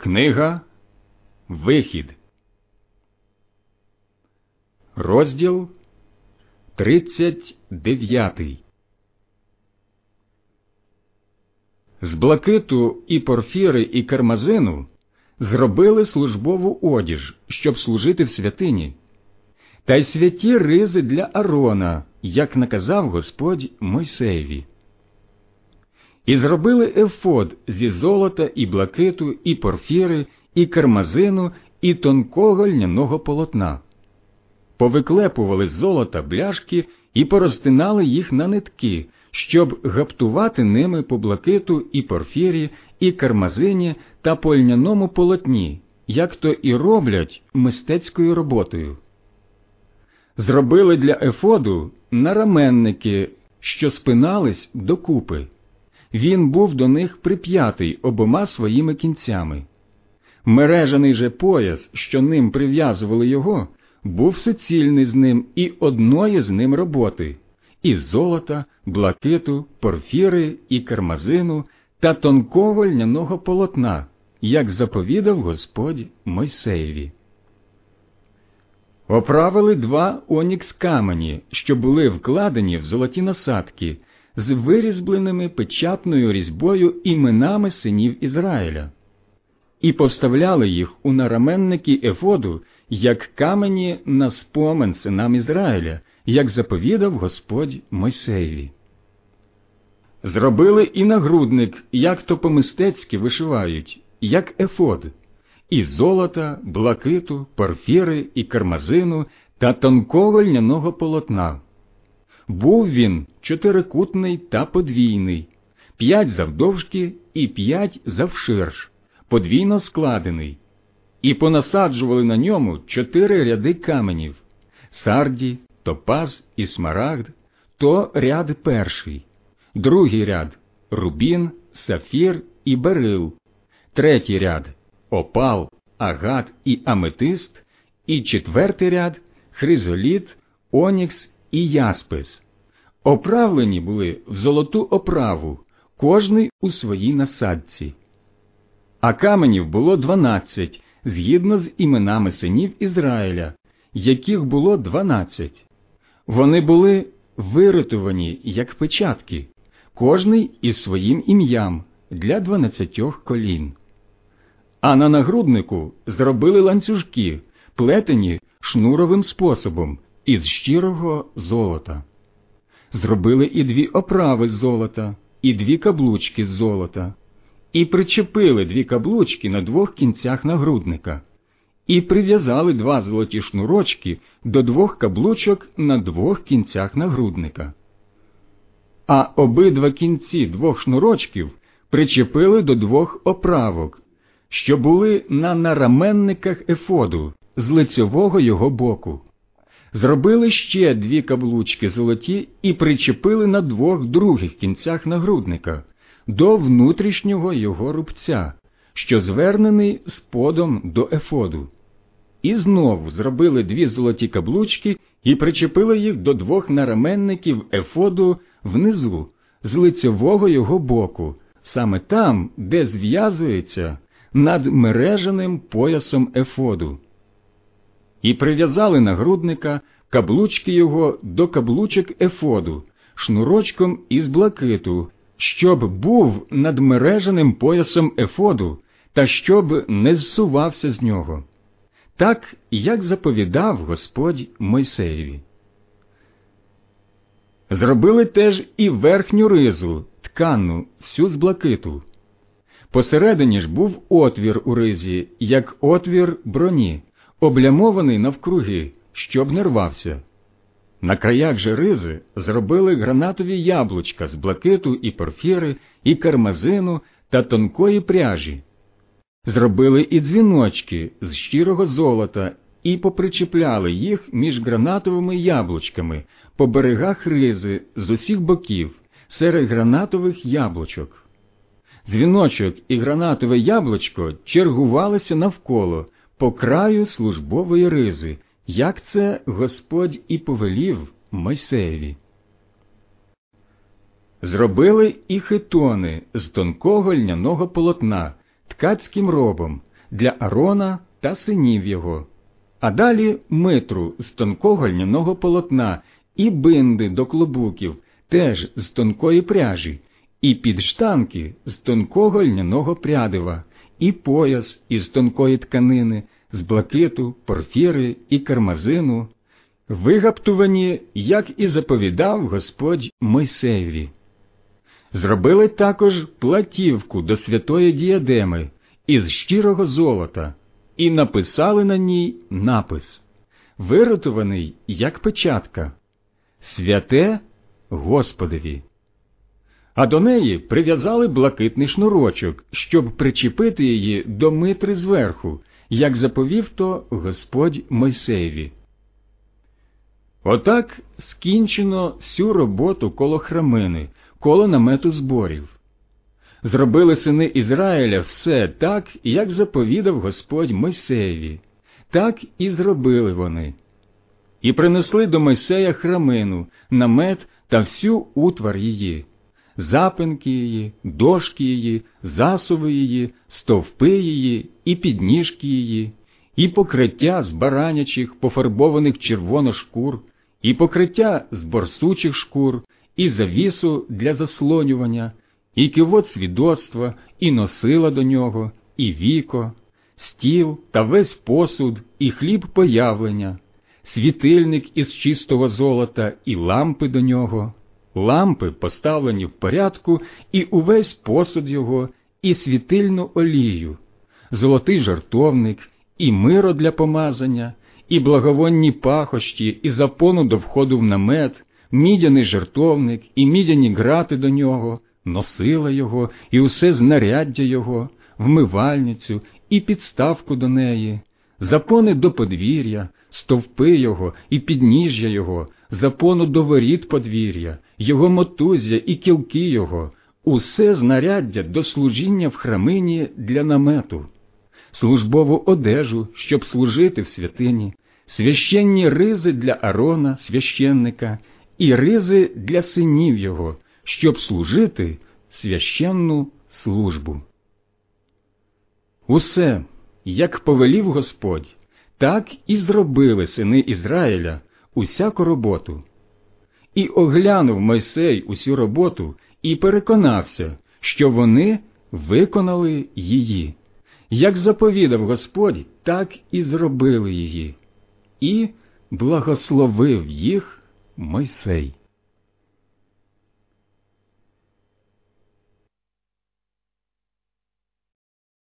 Книга Вихід, розділ 39 З блакиту і порфіри і кармазину зробили службову одіж, щоб служити в святині, та й святі ризи для Арона, як наказав Господь Мойсеєві. І зробили ефод зі золота і блакиту, і порфіри, і кармазину, і тонкого льняного полотна. Повиклепували з золота бляшки і порозтинали їх на нитки, щоб гаптувати ними по блакиту і порфірі, і кармазині та по льняному полотні, як то і роблять мистецькою роботою. Зробили для ефоду нараменники, що спинались докупи він був до них прип'ятий обома своїми кінцями. Мережаний же пояс, що ним прив'язували його, був суцільний з ним і одної з ним роботи із золота, блакиту, порфіри і кармазину та тонкого льняного полотна, як заповідав Господь Мойсеєві. Оправили два онікс камені, що були вкладені в золоті насадки з вирізбленими печатною різьбою іменами синів Ізраїля, і повставляли їх у нараменники Ефоду, як камені на спомен синам Ізраїля, як заповідав Господь Мойсеєві. Зробили і нагрудник, як то по-мистецьки вишивають, як ефод, із золота, блакиту, порфіри і кармазину та тонкого льняного полотна. Був він чотирикутний та подвійний, п'ять завдовжки і п'ять завширш, подвійно складений, і понасаджували на ньому чотири ряди каменів сарді, топаз і смарагд, то ряд перший, другий ряд рубін, сафір і берил, третій ряд опал, агат і аметист, і четвертий ряд хризоліт, онікс і яспис. Оправлені були в золоту оправу, кожний у своїй насадці. А каменів було дванадцять, згідно з іменами синів Ізраїля, яких було дванадцять. Вони були виритувані, як печатки, кожний із своїм ім'ям для дванадцятьох колін. А на нагруднику зробили ланцюжки, плетені шнуровим способом із щирого золота. Зробили і дві оправи з золота, і дві каблучки з золота, і причепили дві каблучки на двох кінцях нагрудника, і прив'язали два золоті шнурочки до двох каблучок на двох кінцях нагрудника. А обидва кінці двох шнурочків причепили до двох оправок, що були на нараменниках ефоду з лицевого його боку. Зробили ще дві каблучки золоті і причепили на двох других кінцях нагрудника до внутрішнього його рубця, що звернений сподом до ефоду. І знову зробили дві золоті каблучки і причепили їх до двох нараменників ефоду внизу, з лицевого його боку, саме там, де зв'язується над мереженим поясом ефоду і прив'язали нагрудника каблучки його до каблучок ефоду, шнурочком із блакиту, щоб був над мереженим поясом ефоду та щоб не зсувався з нього, так як заповідав Господь Мойсеєві. Зробили теж і верхню ризу, ткану, всю з блакиту. Посередині ж був отвір у ризі, як отвір броні, облямований навкруги, щоб не рвався. На краях же ризи зробили гранатові яблучка з блакиту і порфіри, і кармазину та тонкої пряжі. Зробили і дзвіночки з щирого золота і попричіпляли їх між гранатовими яблучками по берегах ризи з усіх боків серед гранатових яблучок. Дзвіночок і гранатове яблучко чергувалися навколо по краю службової ризи, як це Господь і повелів Мойсеєві. Зробили і хитони з тонкого льняного полотна ткацьким робом, для Арона та синів його, а далі митру з тонкого льняного полотна і бинди до клобуків, теж з тонкої пряжі, і підштанки з тонкого льняного прядива, і пояс із тонкої тканини, з блакиту, порфіри і кармазину, вигаптувані, як і заповідав Господь Мойсеєві. Зробили також платівку до святої діадеми із щирого золота і написали на ній напис, виротований як печатка Святе Господові. А до неї прив'язали блакитний шнурочок, щоб причепити її до митри зверху, як заповів то Господь Мойсеєві. Отак скінчено всю роботу коло храмини, коло намету зборів. Зробили сини Ізраїля все так, як заповідав Господь Мойсеєві, так і зробили вони. І принесли до Мойсея храмину, намет та всю утвар її, запинки її, дошки її, засуви її, стовпи її, і підніжки її, і покриття з баранячих, пофарбованих червоно шкур, і покриття з борсучих шкур, і завісу для заслонювання, і кивот свідоцтва, і носила до нього, і віко, стіл та весь посуд, і хліб появлення, світильник із чистого золота, і лампи до нього, лампи поставлені в порядку, і увесь посуд його, і світильну олію, золотий жартовник, і миро для помазання, і благовонні пахощі, і запону до входу в намет, мідяний жертовник, і мідяні грати до нього, носила його, і усе знаряддя його, вмивальницю, і підставку до неї, запони до подвір'я, стовпи його і підніжжя його, запону до воріт подвір'я, його мотузя і кілки його, усе знаряддя до служіння в храмині для намету, службову одежу, щоб служити в святині, священні ризи для Арона, священника, і ризи для синів його, щоб служити священну службу. Усе, як повелів Господь, так і зробили сини Ізраїля усяку роботу. І оглянув Мойсей усю роботу і переконався, що вони виконали її. Як заповідав Господь, так і зробили її, і благословив їх Мойсей.